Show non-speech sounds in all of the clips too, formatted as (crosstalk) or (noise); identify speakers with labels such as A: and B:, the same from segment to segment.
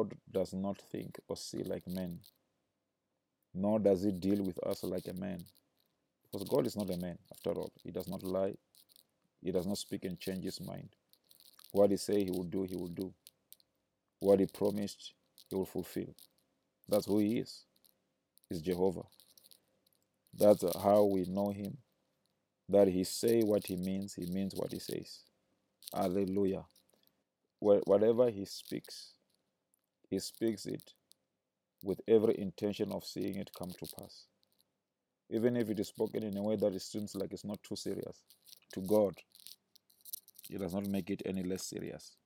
A: God does not think or see like men, nor does he deal with us like a man. Because God is not a man, after all. He does not lie, he does not speak and change his mind. What he say he will do, he will do. What he promised, he will fulfill. That's who he is. Is Jehovah. That's how we know him. That he say what he means, he means what he says. Hallelujah. Whatever he speaks, he speaks it with every intention of seeing it come to pass. Even if it is spoken in a way that it seems like it's not too serious, to God, it does not make it any less serious.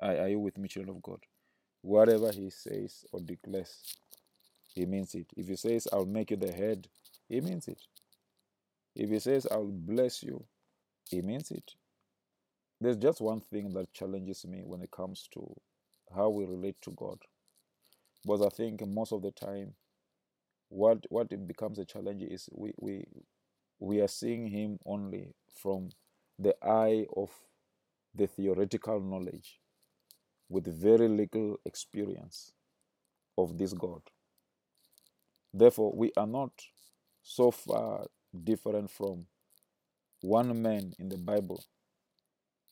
A: Are, are you with me, children of God? Whatever he says or declares, he means it. If he says, I'll make you the head, he means it. If he says, I'll bless you, he means it. There's just one thing that challenges me when it comes to how we relate to God. Because I think most of the time, what what becomes a challenge is we we we are seeing him only from the eye of the theoretical knowledge with very little experience of this God. Therefore, we are not so far different from one man in the Bible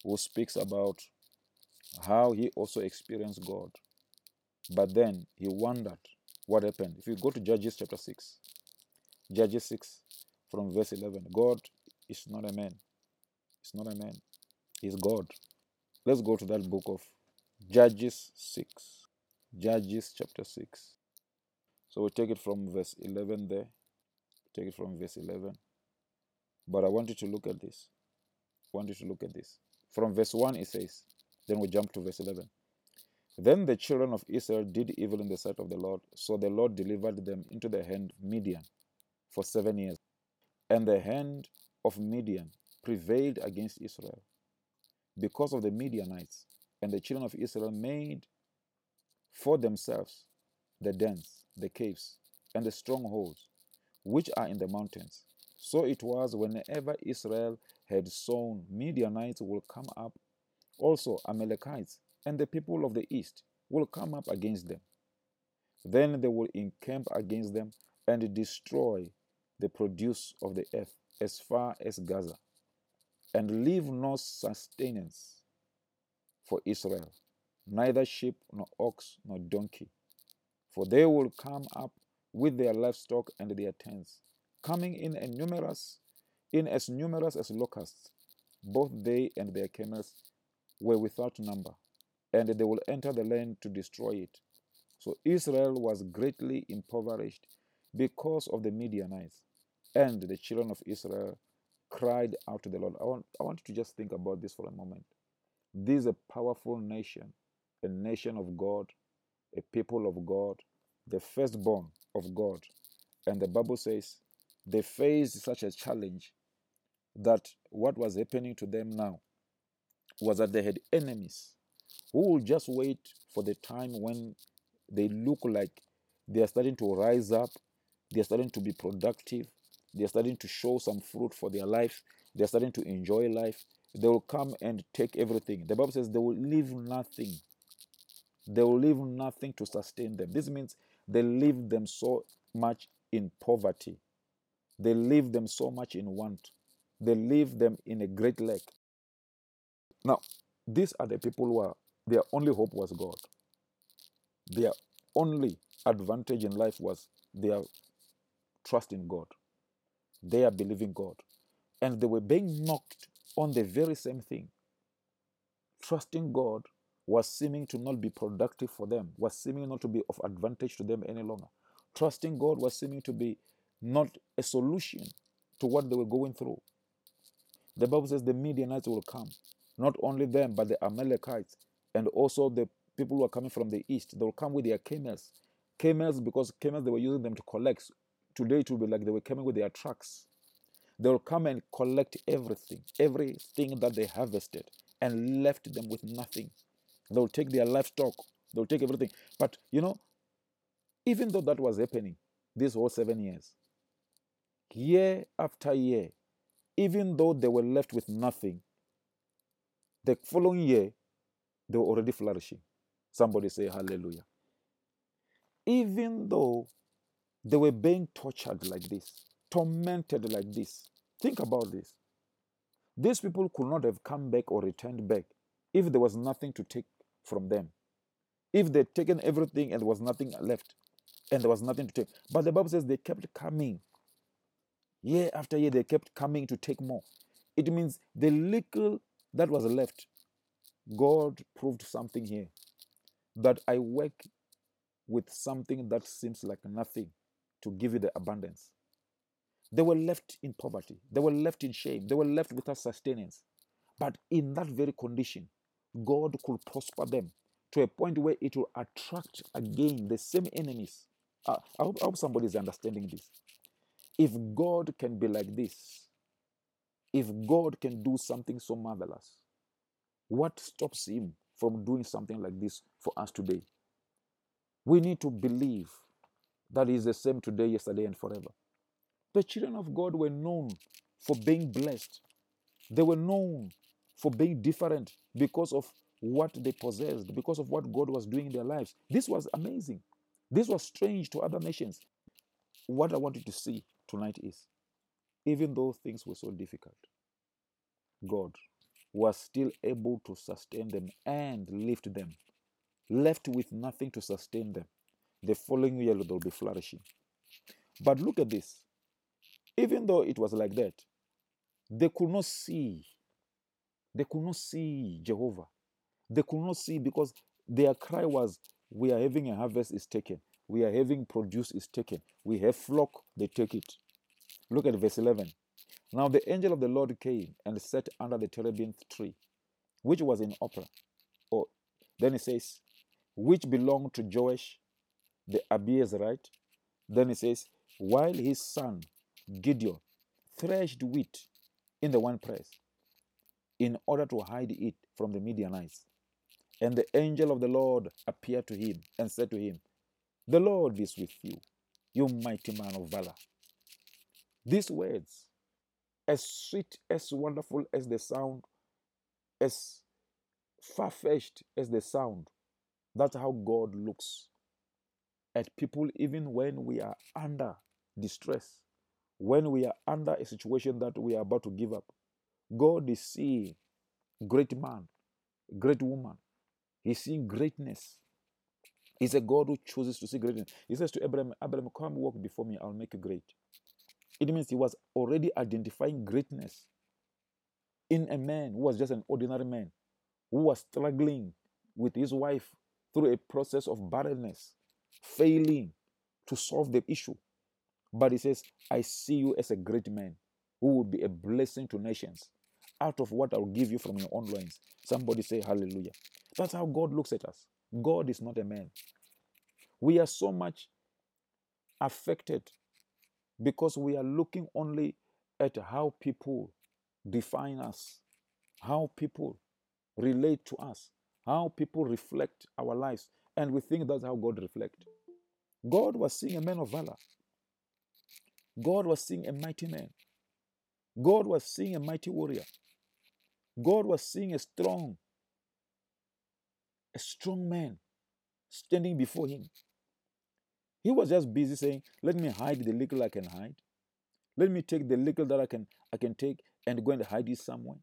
A: who speaks about how he also experienced God. But then he wondered what happened. If you go to Judges chapter 6, Judges 6 from verse 11, God is not a man. He's not a man. He's God. Let's go to that book of Judges 6. Judges chapter 6. So we take it from verse 11 there. Take it from verse 11. But I want you to look at this. I want you to look at this. From verse 1 it says, then we jump to verse 11. Then the children of Israel did evil in the sight of the Lord, so the Lord delivered them into the hand of Midian for seven years. And the hand of Midian prevailed against Israel because of the Midianites. And the children of Israel made for themselves the dens, the caves, and the strongholds which are in the mountains. So it was whenever Israel had sown, Midianites will come up, also Amalekites, and the people of the east will come up against them. Then they will encamp against them and destroy the produce of the earth as far as Gaza, and leave no sustenance for Israel, neither sheep nor ox nor donkey. For they will come up with their livestock and their tents, coming in a numerous, in as numerous as locusts. Both they and their camels were without number, and they will enter the land to destroy it. So Israel was greatly impoverished because of the Midianites, and the children of Israel cried out to the Lord. I want, I want you to just think about this for a moment. This is a powerful nation, a nation of God, a people of God, the firstborn of God. And the Bible says they faced such a challenge that what was happening to them now was that they had enemies who will just wait for the time when they look like they are starting to rise up, they are starting to be productive, they are starting to show some fruit for their life, they are starting to enjoy life. They will come and take everything. The Bible says they will leave nothing. They will leave nothing to sustain them. This means they leave them so much in poverty. They leave them so much in want. They leave them in a great lack. Now, these are the people who are, their only hope was God. Their only advantage in life was their trust in God. They are believing God. And they were being knocked on the very same thing. Trusting God was seeming to not be productive for them, was seeming not to be of advantage to them any longer. Trusting God was seeming to be not a solution to what they were going through. The Bible says the Midianites will come. Not only them, but the Amalekites and also the people who are coming from the east. They will come with their camels. Camels, because camels, they were using them to collect. Today it will be like they were coming with their trucks. They will come and collect everything, everything that they harvested, and left them with nothing. They'll take their livestock, they'll take everything. But you know, even though that was happening this whole seven years, year after year, even though they were left with nothing, the following year, they were already flourishing. Somebody say hallelujah. Even though they were being tortured like this, tormented like this, think about this. These people could not have come back or returned back if there was nothing to take from them. If they'd taken everything and there was nothing left, and there was nothing to take. But the Bible says they kept coming. Year after year, they kept coming to take more. It means the little that was left, God proved something here that I work with something that seems like nothing to give you the abundance. They were left in poverty, they were left in shame, they were left without sustenance. But in that very condition, God could prosper them to a point where it will attract again the same enemies. Uh, I, hope, I hope somebody is understanding this. If God can be like this, if God can do something so marvelous, what stops Him from doing something like this for us today? We need to believe that He is the same today, yesterday, and forever. The children of God were known for being blessed, they were known for being different because of what they possessed, because of what God was doing in their lives. This was amazing. This was strange to other nations. What I want you to see tonight is even though things were so difficult, God was still able to sustain them and lift them. Left with nothing to sustain them, the following year they'll be flourishing. But look at this. Even though it was like that, they could not see. They could not see Jehovah. They could not see because their cry was, We are having a harvest is taken. We are having produce is taken. We have flock, they take it. Look at verse 11. Now the angel of the Lord came and sat under the terebinth tree, which was in Ophrah. Oh, then it says, which belonged to Joash the Abiezrite. Then it says, while his son Gideon threshed wheat in the winepress in order to hide it from the Midianites. And the angel of the Lord appeared to him and said to him, The Lord is with you, you mighty man of valor. These words, as sweet, as wonderful as the sound, as far fetched as the sound, that's how God looks at people even when we are under distress, when we are under a situation that we are about to give up. God is seeing great man, great woman. He's seeing greatness. He's a God who chooses to see greatness. He says to Abraham, Abraham, come walk before me, I'll make you great. It means he was already identifying greatness in a man who was just an ordinary man, who was struggling with his wife through a process of barrenness, failing to solve the issue. But he says, I see you as a great man who will be a blessing to nations out of what I'll give you from your own loins. Somebody say hallelujah. That's how God looks at us. God is not a man. We are so much affected because we are looking only at how people define us, how people relate to us, how people reflect our lives, and we think that's how God reflects. God was seeing a man of valor. God was seeing a mighty man. God was seeing a mighty warrior. God was seeing a strong, a strong man standing before him. He was just busy saying, Let me hide the little I can hide. Let me take the little that I can I can take and go and hide it somewhere.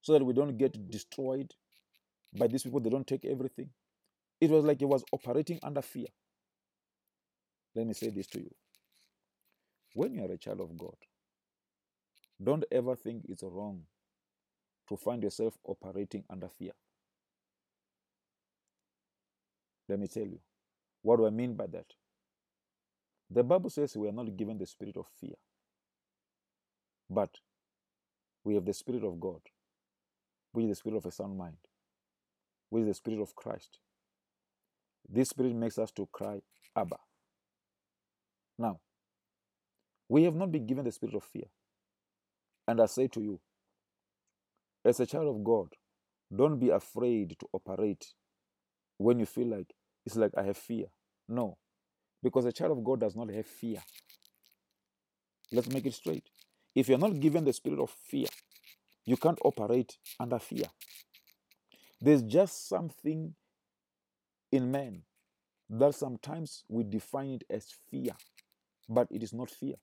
A: So that we don't get destroyed by these people. They don't take everything. It was like he was operating under fear. Let me say this to you. When you are a child of God, don't ever think it's wrong to find yourself operating under fear. Let me tell you. What do I mean by that? The Bible says we are not given the spirit of fear, but we have the spirit of God, which is the spirit of a sound mind, which is the spirit of Christ. This spirit makes us to cry, Abba. Now, we have not been given the spirit of fear. And I say to you, as a child of God, don't be afraid to operate when you feel like it's like I have fear. No, because a child of God does not have fear. Let's make it straight. If you're not given the spirit of fear, you can't operate under fear. There's just something in man that sometimes we define it as fear, but it is not fear.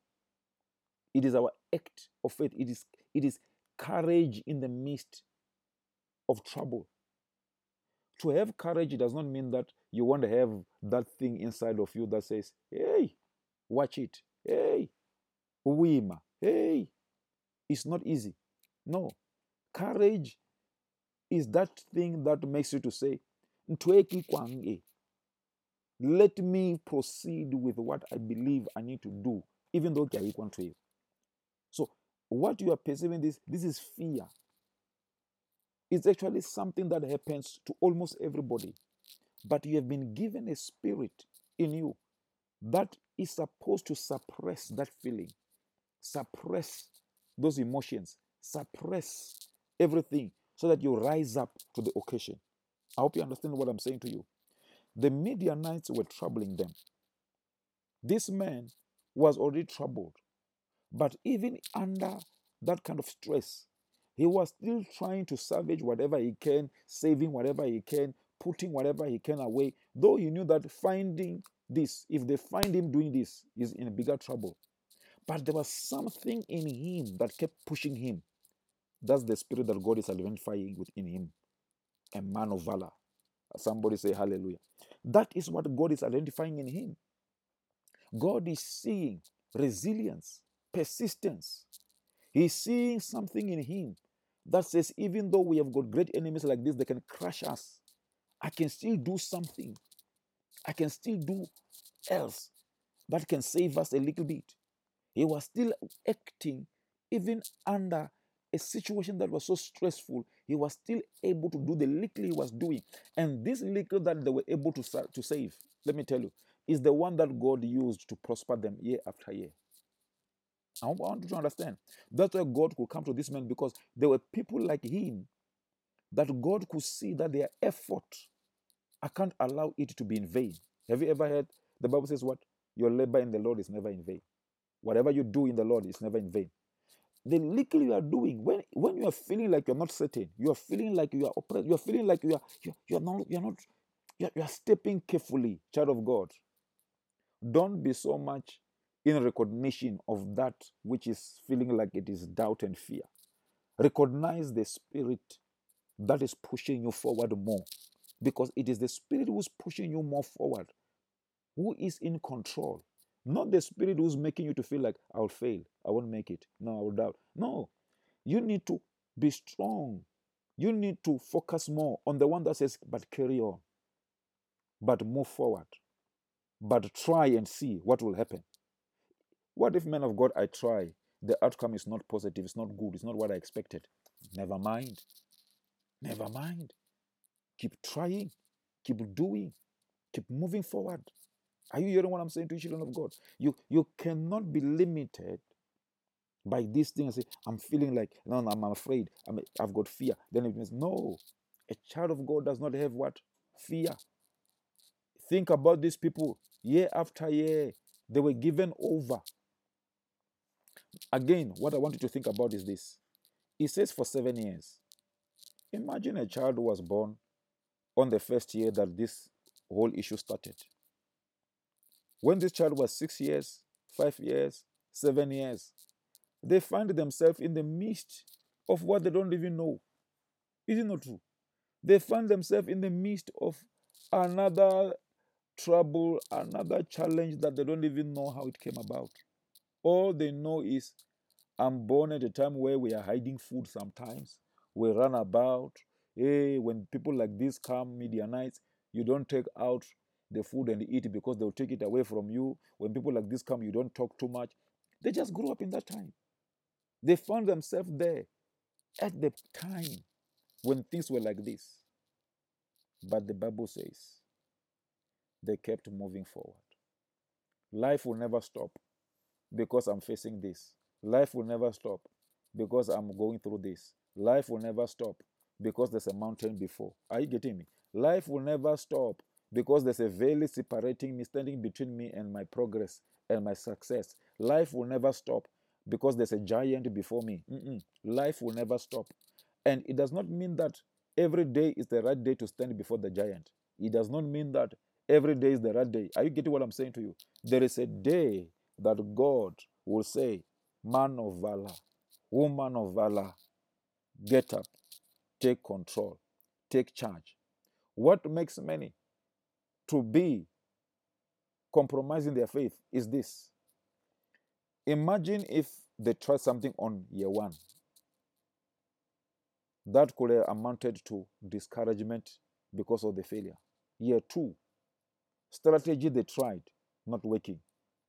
A: It is our act of faith. It is, it is courage in the midst of trouble. To have courage does not mean that you want to have that thing inside of you that says, hey, watch it. Hey, Uwima. Hey, it's not easy. No. Courage is that thing that makes you to say, let me proceed with what I believe I need to do, even though to. You. So, what you are perceiving this, this is fear. It's actually something that happens to almost everybody. But you have been given a spirit in you that is supposed to suppress that feeling, suppress those emotions, suppress everything so that you rise up to the occasion. I hope you understand what I'm saying to you. The Midianites were troubling them. This man was already troubled, but even under that kind of stress, he was still trying to salvage whatever he can, saving whatever he can, putting whatever he can away, though he knew that finding this, if they find him doing this, he's in bigger trouble. But there was something in him that kept pushing him. That's the spirit that God is identifying within him. A man of valor. Somebody say hallelujah. That is what God is identifying in him. God is seeing resilience, persistence. He's seeing something in him that says, even though we have got great enemies like this, they can crush us. I can still do something. I can still do else that can save us a little bit. He was still acting even under a situation that was so stressful. He was still able to do the little he was doing. And this little that they were able to, to save, let me tell you, is the one that God used to prosper them year after year. I want you to understand. That's why God could come to this man because there were people like him that God could see that their effort, I can't allow it to be in vain. Have you ever heard the Bible says what? Your labor in the Lord is never in vain. Whatever you do in the Lord is never in vain. The little you are doing, when when you are feeling like you're not certain, you are feeling like you are oppressed, you are feeling like you are you, you are not you're not you're, you are stepping carefully, child of God. Don't be so much in recognition of that which is feeling like it is doubt and fear. Recognize the spirit that is pushing you forward more because it is the spirit who's pushing you more forward, who is in control, not the spirit who's making you to feel like I'll fail, I won't make it, no, I will doubt. No, you need to be strong. You need to focus more on the one that says, but carry on, but move forward, but try and see what will happen. What if, man of God, I try? The outcome is not positive, it's not good, it's not what I expected. Never mind. Never mind. Keep trying, keep doing, keep moving forward. Are you hearing what I'm saying to you, children of God? You, you cannot be limited by these things. Say, I'm feeling like, no, no I'm afraid. I'm, I've got fear. Then it means, no. A child of God does not have what? Fear. Think about these people. Year after year, they were given over Again, what I want you to think about is this. It says for seven years. Imagine a child who was born on the first year that this whole issue started. When this child was six years, five years, seven years, they find themselves in the midst of what they don't even know. Is it not true? They find themselves in the midst of another trouble, another challenge that they don't even know how it came about. All they know is I'm born at a time where we are hiding food sometimes. We run about. Hey, when people like this come, Midianites, you don't take out the food and eat because they'll take it away from you. When people like this come, you don't talk too much. They just grew up in that time. They found themselves there at the time when things were like this. But the Bible says they kept moving forward. Life will never stop because I'm facing this. Life will never stop because I'm going through this. Life will never stop because there's a mountain before. Are you getting me? Life will never stop because there's a veil separating me, standing between me and my progress and my success. Life will never stop because there's a giant before me. Mm-mm. Life will never stop. And it does not mean that every day is the right day to stand before the giant. It does not mean that every day is the right day. Are you getting what I'm saying to you? There is a day that God will say, Man of valor, woman of valor, get up, take control, take charge. What makes many to be compromising their faith is this. Imagine if they try something on year one. That could have amounted to discouragement because of the failure. Year two, strategy they tried, not working.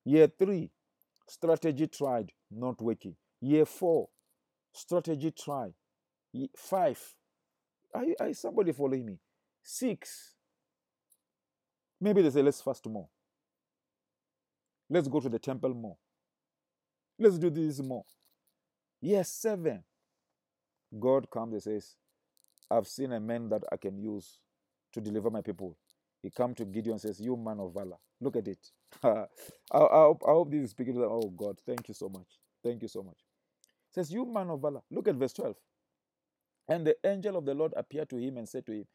A: Year three, strategy tried, not working. Year four, strategy tried. Five, I, I somebody following me. Six, maybe they say let's fast more. Let's go to the temple more. Let's do this more. Yes, seven. God comes and says, I've seen a man that I can use to deliver my people. He comes to Gideon and says, You man of valor. Look at it. (laughs) I, I, I, hope this is speaking to them. Oh God, thank you so much. Thank you so much. says, You man of valor. Look at verse 12. And the angel of the Lord appeared to him and said to him,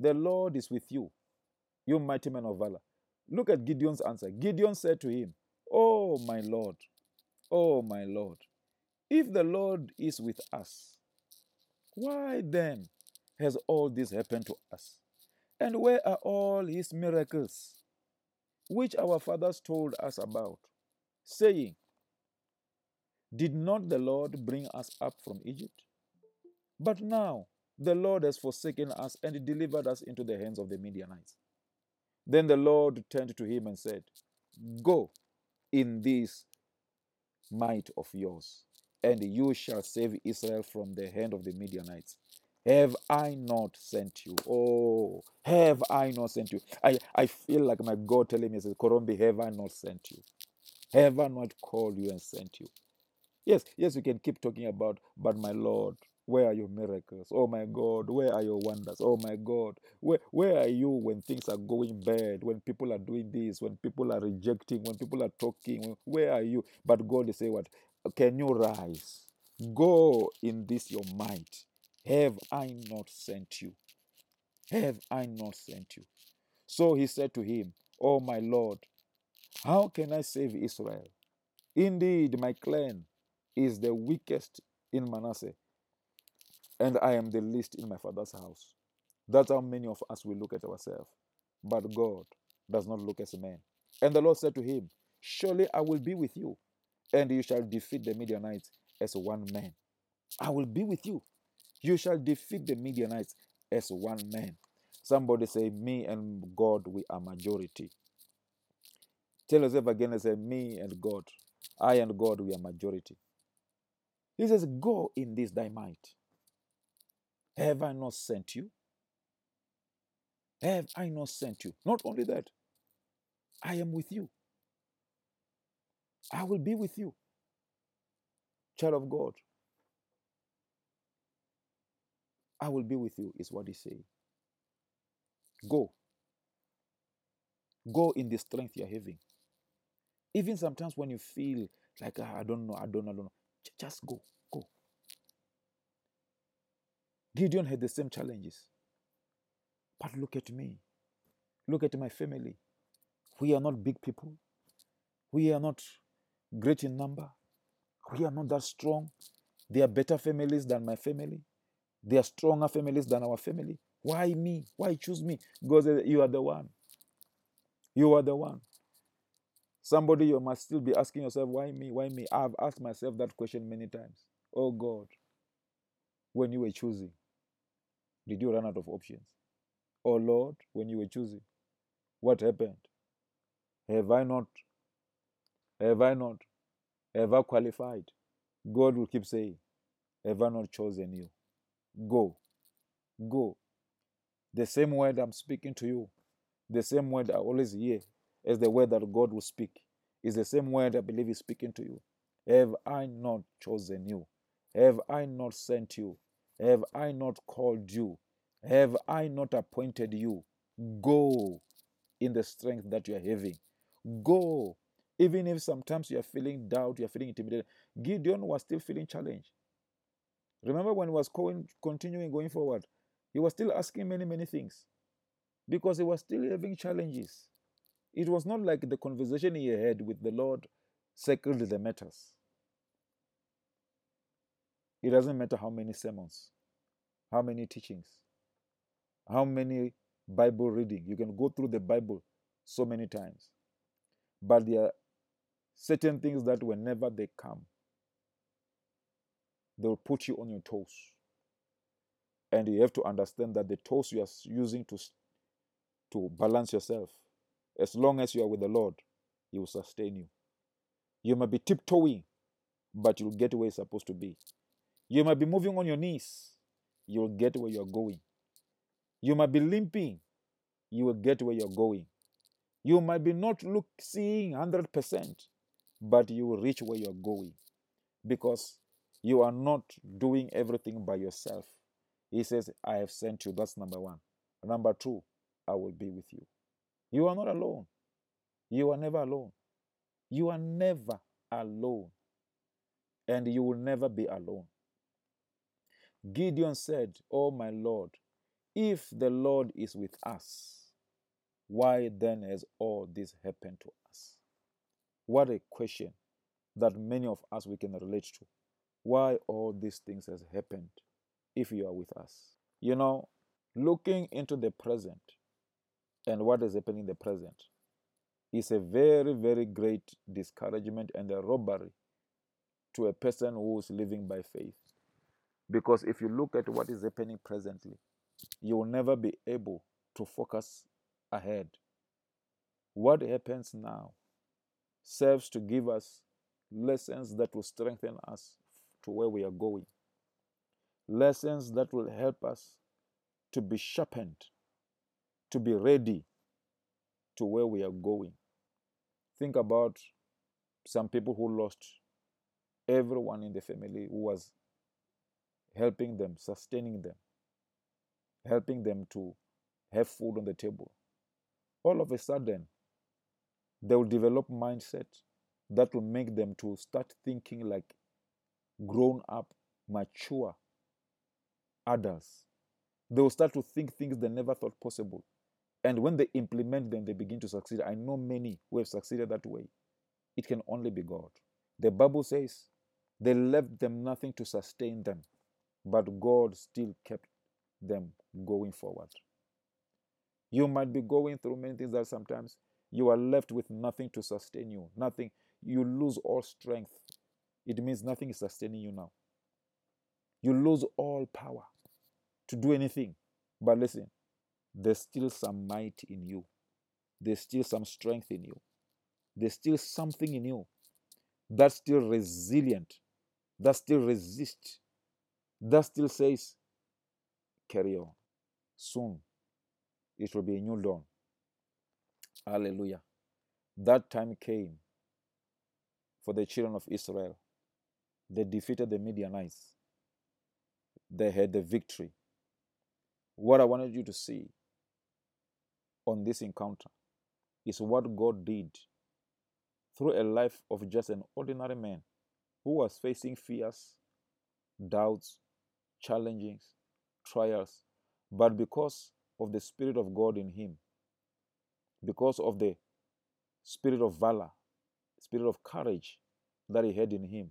A: The Lord is with you, you mighty man of valor. Look at Gideon's answer. Gideon said to him, Oh my Lord, oh my Lord, if the Lord is with us, why then has all this happened to us? And where are all his miracles, which our fathers told us about, saying, Did not the Lord bring us up from Egypt? But now the Lord has forsaken us and delivered us into the hands of the Midianites. Then the Lord turned to him and said, Go in this might of yours, and you shall save Israel from the hand of the Midianites. Have I not sent you? Oh, have I not sent you? I, I feel like my God telling me, says, Korombi, have I not sent you? Have I not called you and sent you? Yes, yes, we can keep talking about, but my Lord, where are your miracles? Oh my God, where are your wonders? Oh my God, where, where are you when things are going bad? When people are doing this, when people are rejecting, when people are talking, where are you? But God is saying, What? Can you rise? Go in this your might. Have I not sent you? Have I not sent you? So he said to him, Oh my Lord, how can I save Israel? Indeed, my clan is the weakest in Manasseh, and I am the least in my father's house. That's how many of us will look at ourselves. But God does not look as a man. And the Lord said to him, Surely I will be with you, and you shall defeat the Midianites as one man. I will be with you. You shall defeat the Midianites as one man. Somebody say, Me and God, we are majority. Tell yourself again and say, Me and God. I and God, we are majority. He says, Go in this thy might. Have I not sent you? Have I not sent you? Not only that, I am with you. I will be with you. Child of God, I will be with you, is what he said. Go. Go in the strength you're having. Even sometimes when you feel like, ah, I don't know, I don't know, I don't know, just go. Gideon had the same challenges. But look at me. Look at my family. We are not big people. We are not great in number. We are not that strong. They are better families than my family. They are stronger families than our family. Why me? Why choose me? Because you are the one. You are the one. Somebody you must still be asking yourself, why me? Why me? I've asked myself that question many times. Oh God, when you were choosing, did you run out of options? Oh Lord, when you were choosing, what happened? Have I not? Have I not? Have I qualified? God will keep saying, Have I not chosen you? Go. Go. The same word I'm speaking to you, the same word I always hear as the word that God will speak, is the same word I believe is speaking to you. Have I not chosen you? Have I not sent you? Have I not called you? Have I not appointed you? Go in the strength that you are having. Go. Even if sometimes you are feeling doubt, you are feeling intimidated. Gideon was still feeling challenged. Remember when he was going, continuing going forward, he was still asking many, many things. because he was still having challenges. It was not like the conversation he had with the Lord settled the matters. It doesn't matter how many sermons, how many teachings, how many Bible reading. You can go through the Bible so many times. But there are certain things that whenever they come, they'll put you on your toes. And you have to understand that the toes you are using to, to balance yourself, as long as you are with the Lord, He will sustain you. You may be tiptoeing, but you'll get where you're supposed to be. You might be moving on your knees, you'll get where you're going. You might be limping, you will get where you're going. You might be not look seeing 100%, but you will reach where you're going because you are not doing everything by yourself. He says, I have sent you. That's number one. Number two, I will be with you. You are not alone. You are never alone. You are never alone. And you will never be alone. Gideon said, Oh, my Lord, if the Lord is with us, why then has all this happened to us? What a question that many of us we can relate to. Why all these things has happened if you are with us? You know, looking into the present and what is happening in the present is a very, very great discouragement and a robbery to a person who is living by faith. Because if you look at what is happening presently, you will never be able to focus ahead. What happens now serves to give us lessons that will strengthen us to where we are going, lessons that will help us to be sharpened, to be ready to where we are going. Think about some people who lost everyone in the family who was helping them, sustaining them, helping them to have food on the table. All of a sudden they will develop mindset that will make them to start thinking like grown up mature adults. They will start to think things they never thought possible. And when they implement them they begin to succeed. I know many who have succeeded that way. It can only be god. The bible says they left them nothing to sustain them but god still kept them going forward you might be going through many things that sometimes you are left with nothing to sustain you. Nothing. You lose all strength. It means nothing is sustaining you now. You lose all power to do anything. But listen, there's still some might in you. There's still some strength in you. There's still something in you that's still resilient, that still resists, that still says, carry on. Soon it will be a new dawn. Hallelujah. That time came for the children of Israel. They defeated the Midianites. They had the victory. What I wanted you to see on this encounter is what God did through a life of just an ordinary man who was facing fears, doubts, challenges, trials, but because of the Spirit of God in him, because of the spirit of valor, spirit of courage that he had in him,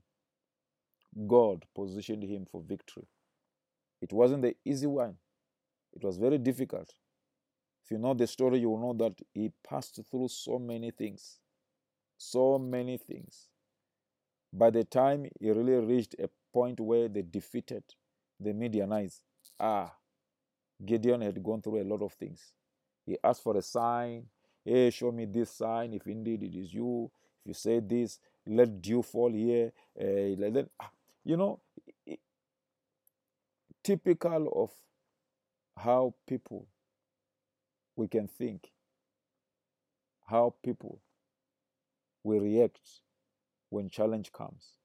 A: God positioned him for victory. It wasn't the easy one, it was very difficult. If you know the story, you will know that he passed through so many things. So many things. By the time he really reached a point where they defeated the Midianites, ah, Gideon had gone through a lot of things. He asked for a sign. Hey, show me this sign if indeed it is you. If you say this, let dew fall here. Uh, you know, typical of how people we can think, how people will react when challenge comes.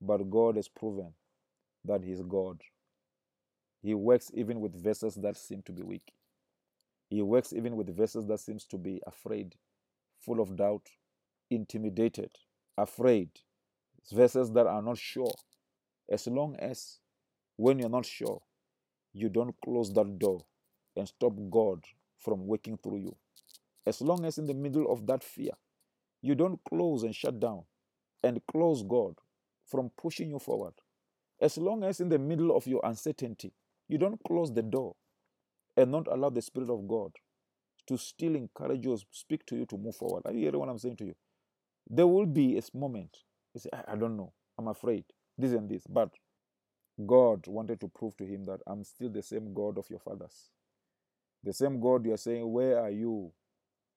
A: But God has proven that He's God he works even with vessels that seem to be weak. He works even with vessels that seems to be afraid, full of doubt, intimidated, afraid, vessels that are not sure. As long as when you're not sure, you don't close that door and stop God from working through you. As long as in the middle of that fear, you don't close and shut down and close God from pushing you forward. As long as in the middle of your uncertainty, you don't close the door and not allow the Spirit of God to still encourage you, speak to you to move forward. Are you hearing what I'm saying to you? There will be a moment. You say, I, I don't know. I'm afraid. This and this. But God wanted to prove to him that I'm still the same God of your fathers. The same God you are saying, Where are you?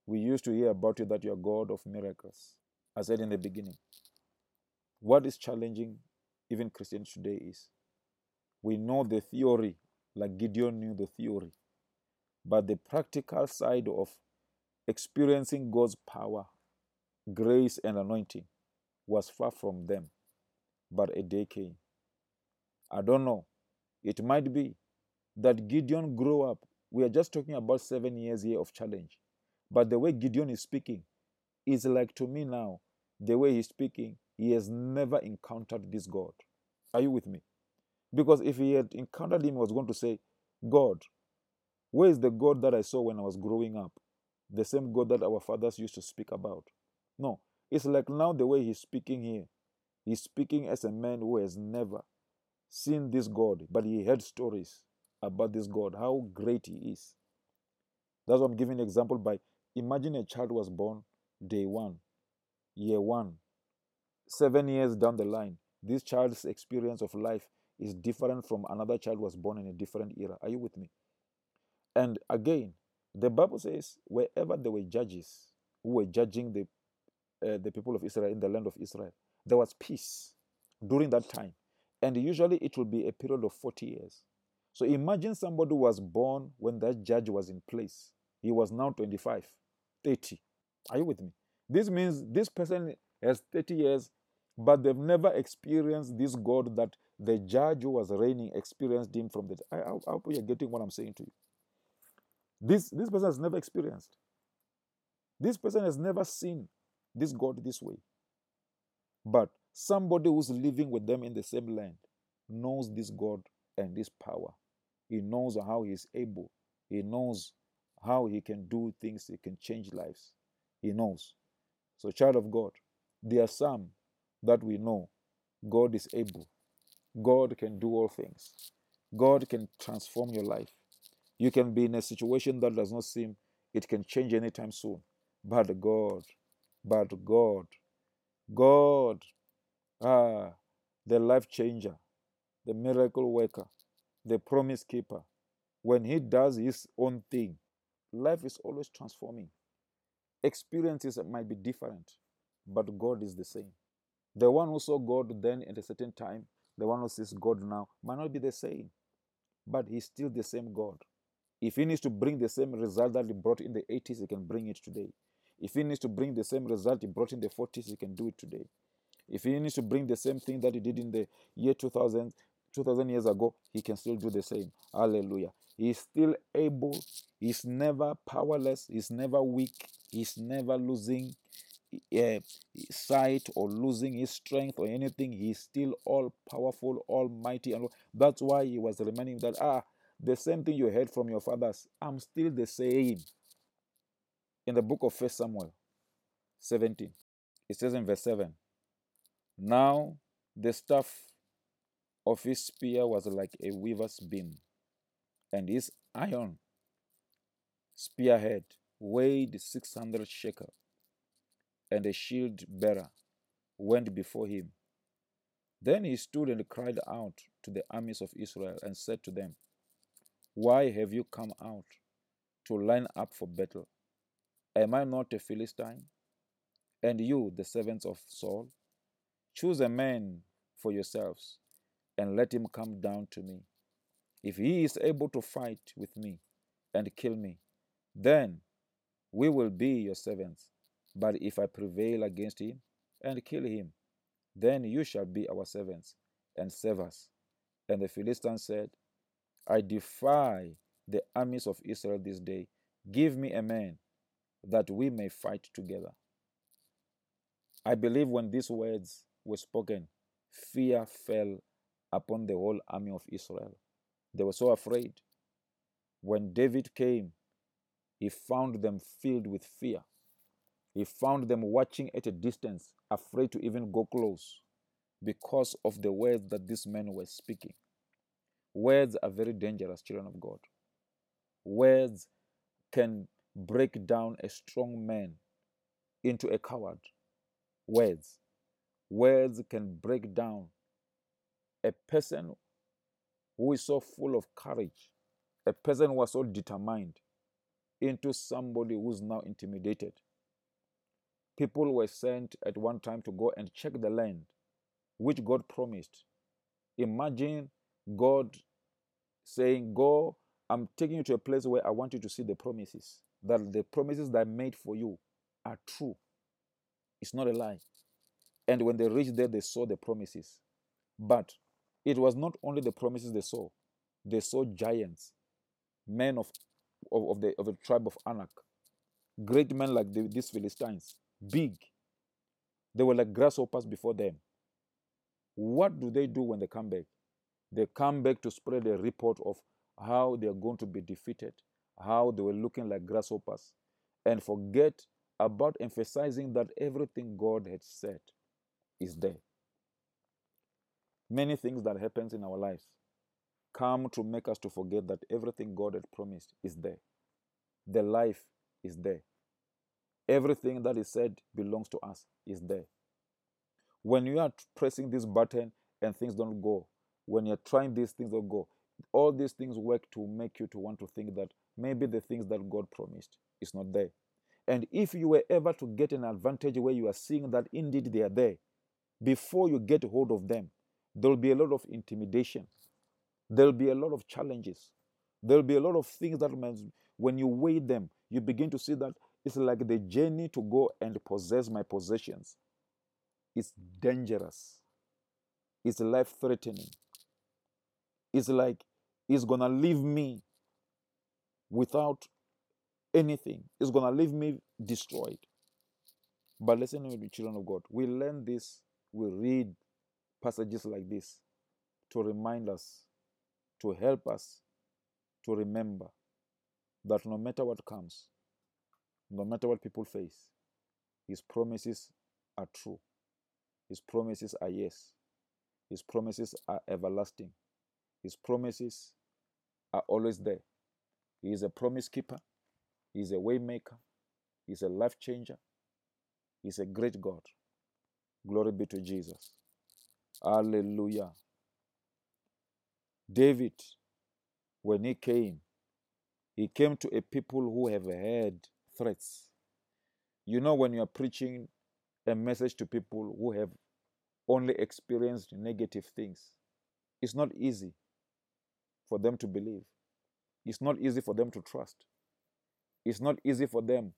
A: We used to hear about you that you are God of miracles. I said in the beginning. What is challenging even Christians today is we know the theory, like Gideon knew the theory, but the practical side of experiencing God's power, grace, and anointing was far from them. But a day came. I don't know. It might be that Gideon grew up. We are just talking about seven years here of challenge. But the way Gideon is speaking is like to me now, the way he's speaking, he has never encountered this God. Are you with me? Because if he had encountered him, he was going to say, God, where is the God that I saw when I was growing up? The same God that our fathers used to speak about. No, it's like now the way he's speaking here. He's speaking as a man who has never seen this God, but he heard stories about this God, how great he is. That's what I'm giving an example by imagine a child was born day one, year one, seven years down the line. This child's experience of life is different from another child was born in a different era. Are you with me? And again, the Bible says, wherever there were judges who were judging the, uh, the people of Israel in the land of Israel, there was peace during that time. And usually it will be a period of 40 years. So imagine somebody was born when that judge was in place. He was now 25, 30. Are you with me? This means this person has 30 years, but they've never experienced this God that the judge who was reigning experienced him from the. I, I, hope you're getting what I'm saying to you. This, this person has never experienced. This person has never seen this God this way. But somebody who's living with them in the same land knows this God and this power. He knows how he's able. He knows how he can do things, he can change lives. He knows. So, child of God, there are some that we know God is able. God can do all things. God can transform your life. You can be in a situation that does not seem it can change anytime soon. But God, but God, God, ah, the life changer, the miracle worker, the promise keeper. When He does His own thing, life is always transforming. Experiences might be different, but God is the same. The one who saw God then at a certain time, the one who sees God now, might not be the same, but He's still the same God. If he needs to bring the same result that he brought in the 80s, he can bring it today. If he needs to bring the same result he brought in the 40s, he can do it today. If he needs to bring the same thing that he did in the year 2000, 2000 years ago, he can still do the same. Hallelujah. He's still able. He's never powerless. He's never weak. He's never losing uh, sight or losing his strength or anything. He's still all powerful, almighty. And that's why he was reminding that, ah, the same thing you heard from your fathers, I'm still the same. In the book of First Samuel 17, it says in verse 7 Now the staff of his spear was like a weaver's beam, and his iron spearhead weighed 600 shekel, and a shield bearer went before him. Then he stood and cried out to the armies of Israel and said to them, why have you come out to line up for battle? Am I not a Philistine? And you, the servants of Saul? Choose a man for yourselves and let him come down to me. If he is able to fight with me and kill me, then we will be your servants. But if I prevail against him and kill him, then you shall be our servants and serve us. And the Philistines said, I defy the armies of Israel this day. Give me a man that we may fight together. I believe when these words were spoken, fear fell upon the whole army of Israel. They were so afraid. When David came He found them filled with fear. He found them watching at a distance, afraid to even go close because of the words that these men were speaking. Words are very dangerous, children of God. Words can break down a strong man into a coward. Words. Words can break down a person who is so full of courage, a person who was so determined, into somebody who's now intimidated. People were sent at one time to go and check the land which God promised. Imagine God saying, Go, I'm taking you to a place where I want you to see the promises, that the promises that I made for you are true. It's not a lie. And when they reached there, they saw the promises. But it was not only the promises they saw, they saw giants, men of, of, of the, of the tribe of Anak, great men like the, these Philistines, big. They were like grasshoppers before them. What do they do when they come back? They come back to spread a report of how they are going to be defeated, how they were looking like grasshoppers, and forget about emphasizing that everything God had said is there. Many things that happens in our lives come to make us to forget that everything God had promised is there. The life is there. Everything that is said belongs to us is there. When you are pressing this button and things don't go, when you're trying these things don't go, all these things work to make you to want to think that maybe the things that God promised is not there. And if you were ever to get an advantage where you are seeing that indeed they are there, before you get hold of them, there'll be a lot of intimidation. There'll be a lot of challenges. There'll be a lot of things that when you weigh them, you begin to see that it's like the journey to go and possess my possessions. It's dangerous. It's life threatening. It's like it's gonna leave me without anything. It's gonna leave me destroyed. But listen to the children of God. We learn this, we read passages like this to remind us, to help us to remember that no matter what comes, no matter what people face, His promises are true. His promises are yes. His promises are everlasting. His promises are always there. He is a promise keeper. He is a way maker. He is a life changer. He is a great God. Glory be to Jesus. Hallelujah. David, when he came, he came to a people who have had threats. You know, when you are preaching a message to people who have only experienced negative things, it's not easy for them to believe. It's not easy for them to trust. It's not easy for them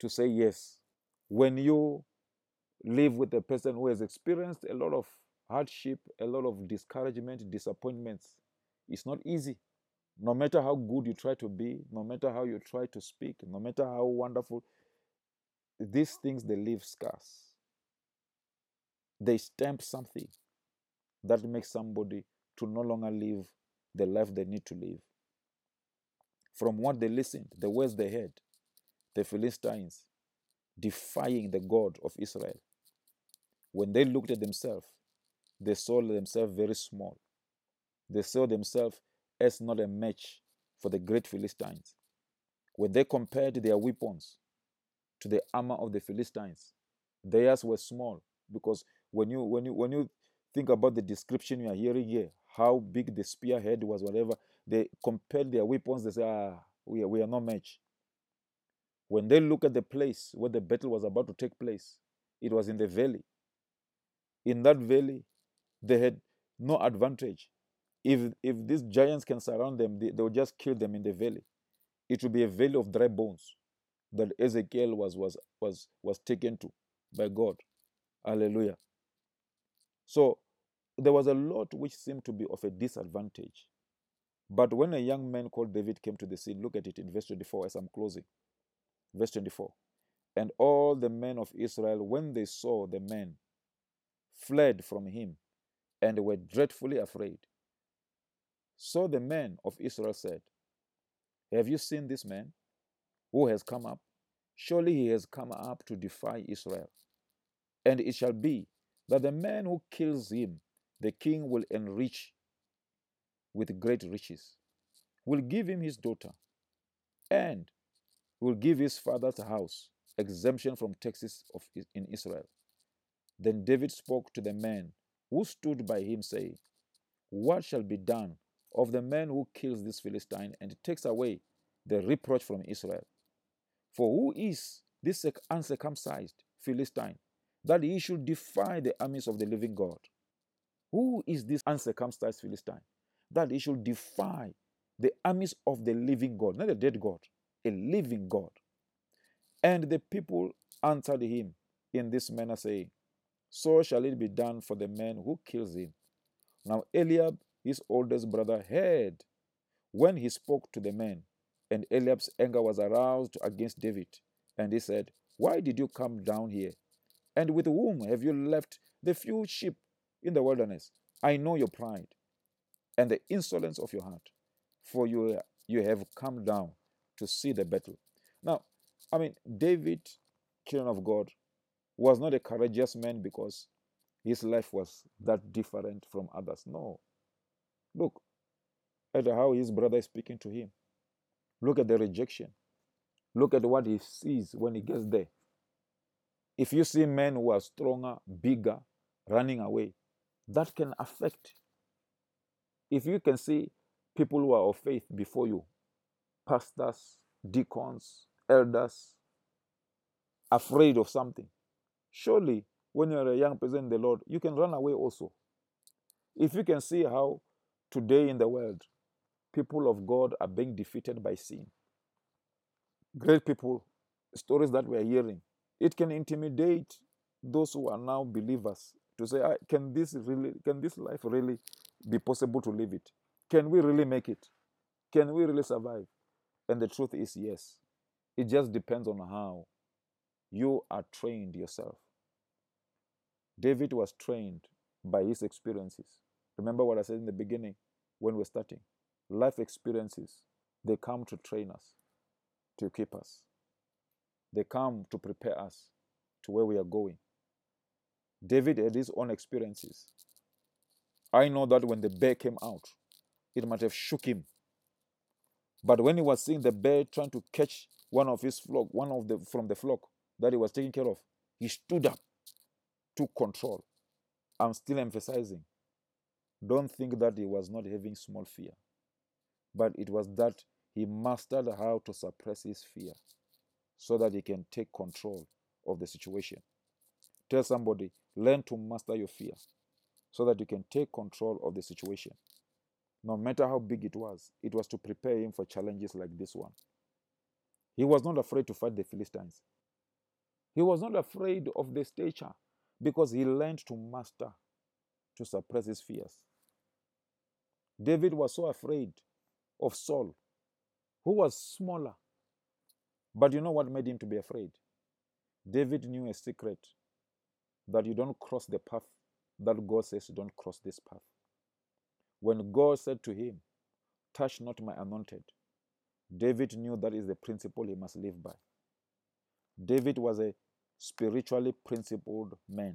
A: to say yes. When you live with a person who has experienced a lot of hardship, a lot of discouragement, disappointments, it's not easy. No matter how good you try to be, no matter how you try to speak, no matter how wonderful, these things they leave scars. They stamp something that makes somebody to no longer live the life they need to live. From what they listened, the words they heard, the Philistines defying the God of Israel. When they looked at themselves, they saw themselves very small. They saw themselves as not a match for the great Philistines. When they compared their weapons to the armor of the Philistines, theirs were small because when you when you when you think about the description you are hearing here, how big the spearhead was, whatever, they compared their weapons, they say, ah, we are, we are not match. When they look at the place where the battle was about to take place, it was in the valley. In that valley, they had no advantage. If, if these giants can surround them, they, they'll just kill them in the valley. It will be a valley of dry bones that Ezekiel was, was, was, was taken to by God. Hallelujah. So there was a lot which seemed to be of a disadvantage. But when a young man called David came to the scene, look at it in verse 24 as I'm closing. Verse 24. And all the men of Israel, when they saw the man, fled from him and were dreadfully afraid. So the men of Israel said, Have you seen this man? who has come up? Surely he has come up to defy Israel. And it shall be that the man who kills him, the king will enrich with great riches, will give him his daughter, and will give his father's house exemption from taxes of, in Israel. Then David spoke to the man who stood by him, saying, What shall be done of the man who kills this Philistine and takes away the reproach from Israel? For who is this uncircumcised Philistine that he should defy the armies of the living God? Who is this uncircumcised Philistine that he should defy the armies of the living God, not a dead God, a living God? And the people answered him in this manner, saying, So shall it be done for the man who kills him. Now Eliab, his oldest brother, heard when he spoke to the men, and Eliab's anger was aroused against David. And he said, Why did you come down here? And with whom have you left the few sheep in the wilderness? I know your pride and the insolence of your heart, for you, you have come down to see the battle. Now, I mean, David, children of God, was not a courageous man because his life was that different from others. No. Look at how his brother is speaking to him. Look at the rejection. Look at what he sees when he gets there. If you see men who are stronger, bigger, running away, that can affect. If you can see people who are of faith before you, pastors, deacons, elders, afraid of something, surely when you are a young person in the Lord, you can run away also. If you can see how today in the world, people of God are being defeated by sin, great people, stories that we are hearing, it can intimidate those who are now believers to say, ah, can this really, can this life really be possible to live it? Can we really make it? Can we really survive? And the truth is, yes. It just depends on how you are trained yourself. David was trained by his experiences. Remember what I said in the beginning when we're starting? Life experiences, they come to train us, to keep us. They come to prepare us to where we are going. David had his own experiences. I know that when the bear came out, it might have shook him. But when he was seeing the bear trying to catch one of his flock, one of the from the flock that he was taking care of, he stood up, took control. I'm still emphasizing. Don't think that he was not having small fear, but it was that he mastered how to suppress his fear so that he can take control of the situation. Tell somebody, learn to master your fear so that you can take control of the situation. No matter how big it was, it was to prepare him for challenges like this one. He was not afraid to fight the Philistines. He was not afraid of the stature because he learned to master, to suppress his fears. David was so afraid of Saul, who was smaller. But you know what made him to be afraid? David knew a secret that you don't cross the path that God says you don't cross this path. When God said to him, Touch not my anointed, David knew that is the principle he must live by. David was a spiritually principled man.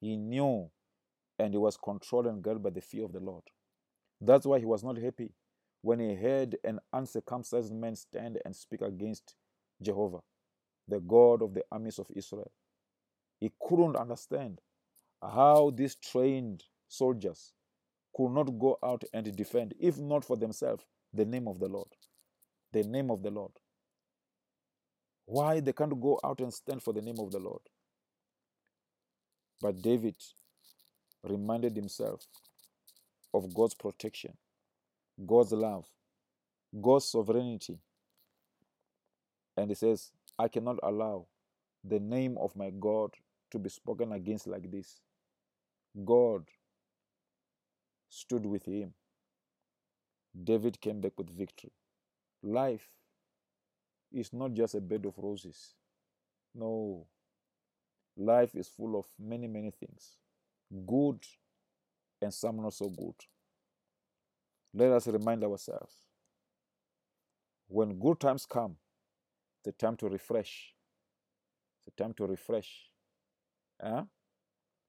A: He knew and he was controlled and guided by the fear of the Lord. That's why he was not happy when he heard an uncircumcised man stand and speak against Jehovah, the God of the armies of Israel. He couldn't understand how these trained soldiers could not go out and defend, if not for themselves, the name of the Lord the name of the Lord. Why they can't go out and stand for the name of the Lord? But David reminded himself of God's protection, God's love, God's sovereignty. And he says, I cannot allow the name of my God to be spoken against like this. God stood with him. David came back with victory. Life is not just a bed of roses. No. Life is full of many, many things good and some not so good. Let us remind ourselves when good times come, a time to refresh. It's a time to refresh. Eh? Huh?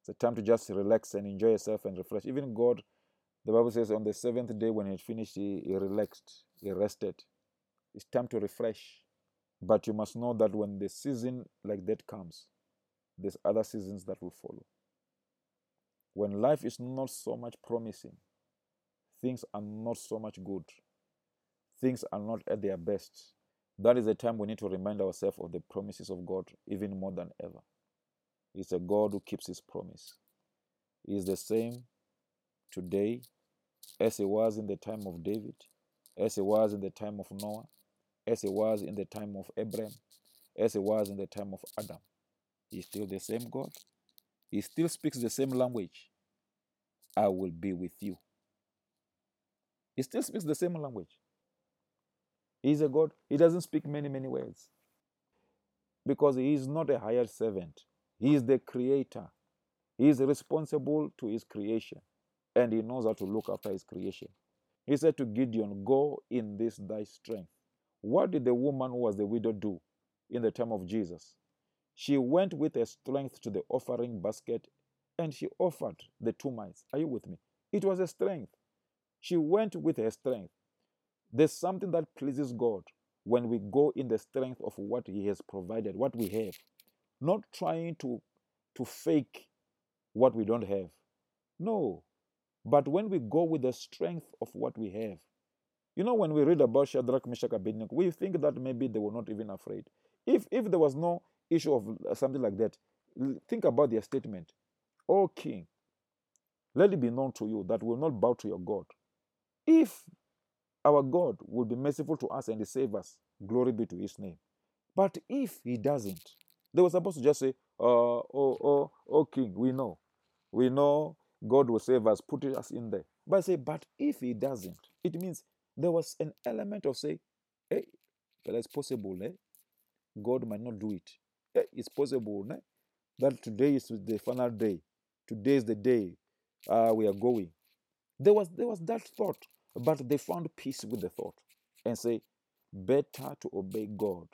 A: It's a time to just relax and enjoy yourself and refresh. Even God, the Bible says, on the seventh day when he finished, he, he relaxed, he rested. It's time to refresh. But you must know that when the season like that comes, there's other seasons that will follow. When life is not so much promising, things are not so much good, things are not at their best, that is the time we need to remind ourselves of the promises of God even more than ever. He's a God who keeps his promise. He is the same today as he was in the time of David, as he was in the time of Noah, as he was in the time of Abraham, as he was in the time of Adam. He's still the same God. He still speaks the same language. I will be with you. He still speaks the same language. He's a God. He doesn't speak many, many words because he is not a hired servant. He is the creator. He is responsible to his creation and he knows how to look after his creation. He said to Gideon, Go in this thy strength. What did the woman who was the widow do in the time of Jesus? She went with her strength to the offering basket and she offered the two mites. Are you with me? It was a strength. She went with her strength. There's something that pleases God when we go in the strength of what He has provided, what we have, not trying to, to fake what we don't have. No. But when we go with the strength of what we have, you know, when we read about Shadrach, Meshach, Abednego, we think that maybe they were not even afraid. If if there was no issue of something like that, think about their statement. O King, let it be known to you that we will not bow to your God. If our God will be merciful to us and save us, glory be to his name. But if he doesn't, they were supposed to just say, uh, oh, oh, oh, King, we know. We know God will save us, put us in there. But I say, but if he doesn't, it means there was an element of say, hey, but it's possible, eh? God might not do it. Hey, it's possible eh? that today is the final day. Today is the day uh, we are going. There was there was that thought, but they found peace with the thought and say, better to obey God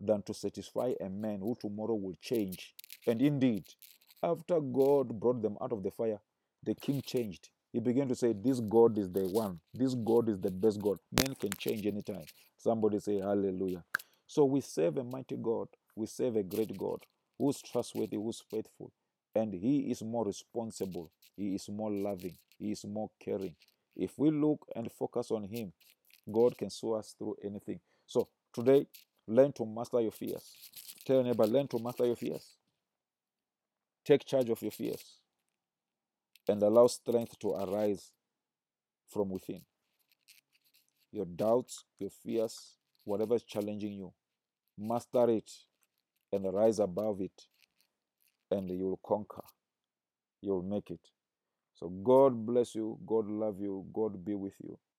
A: than to satisfy a man who tomorrow will change. And indeed, after God brought them out of the fire, the king changed. He began to say, This God is the one. This God is the best God. Men can change anytime. Somebody say, Hallelujah. So we serve a mighty God. We serve a great God who's trustworthy, who's faithful. And He is more responsible. He is more loving. He is more caring. If we look and focus on Him, God can see us through anything. So today, learn to master your fears. Tell your neighbor, learn to master your fears. Take charge of your fears and allow strength to arise from within. Your doubts, your fears, whatever is challenging you, master it and rise above it, and you will conquer. You will make it. So God bless you. God love you. God be with you.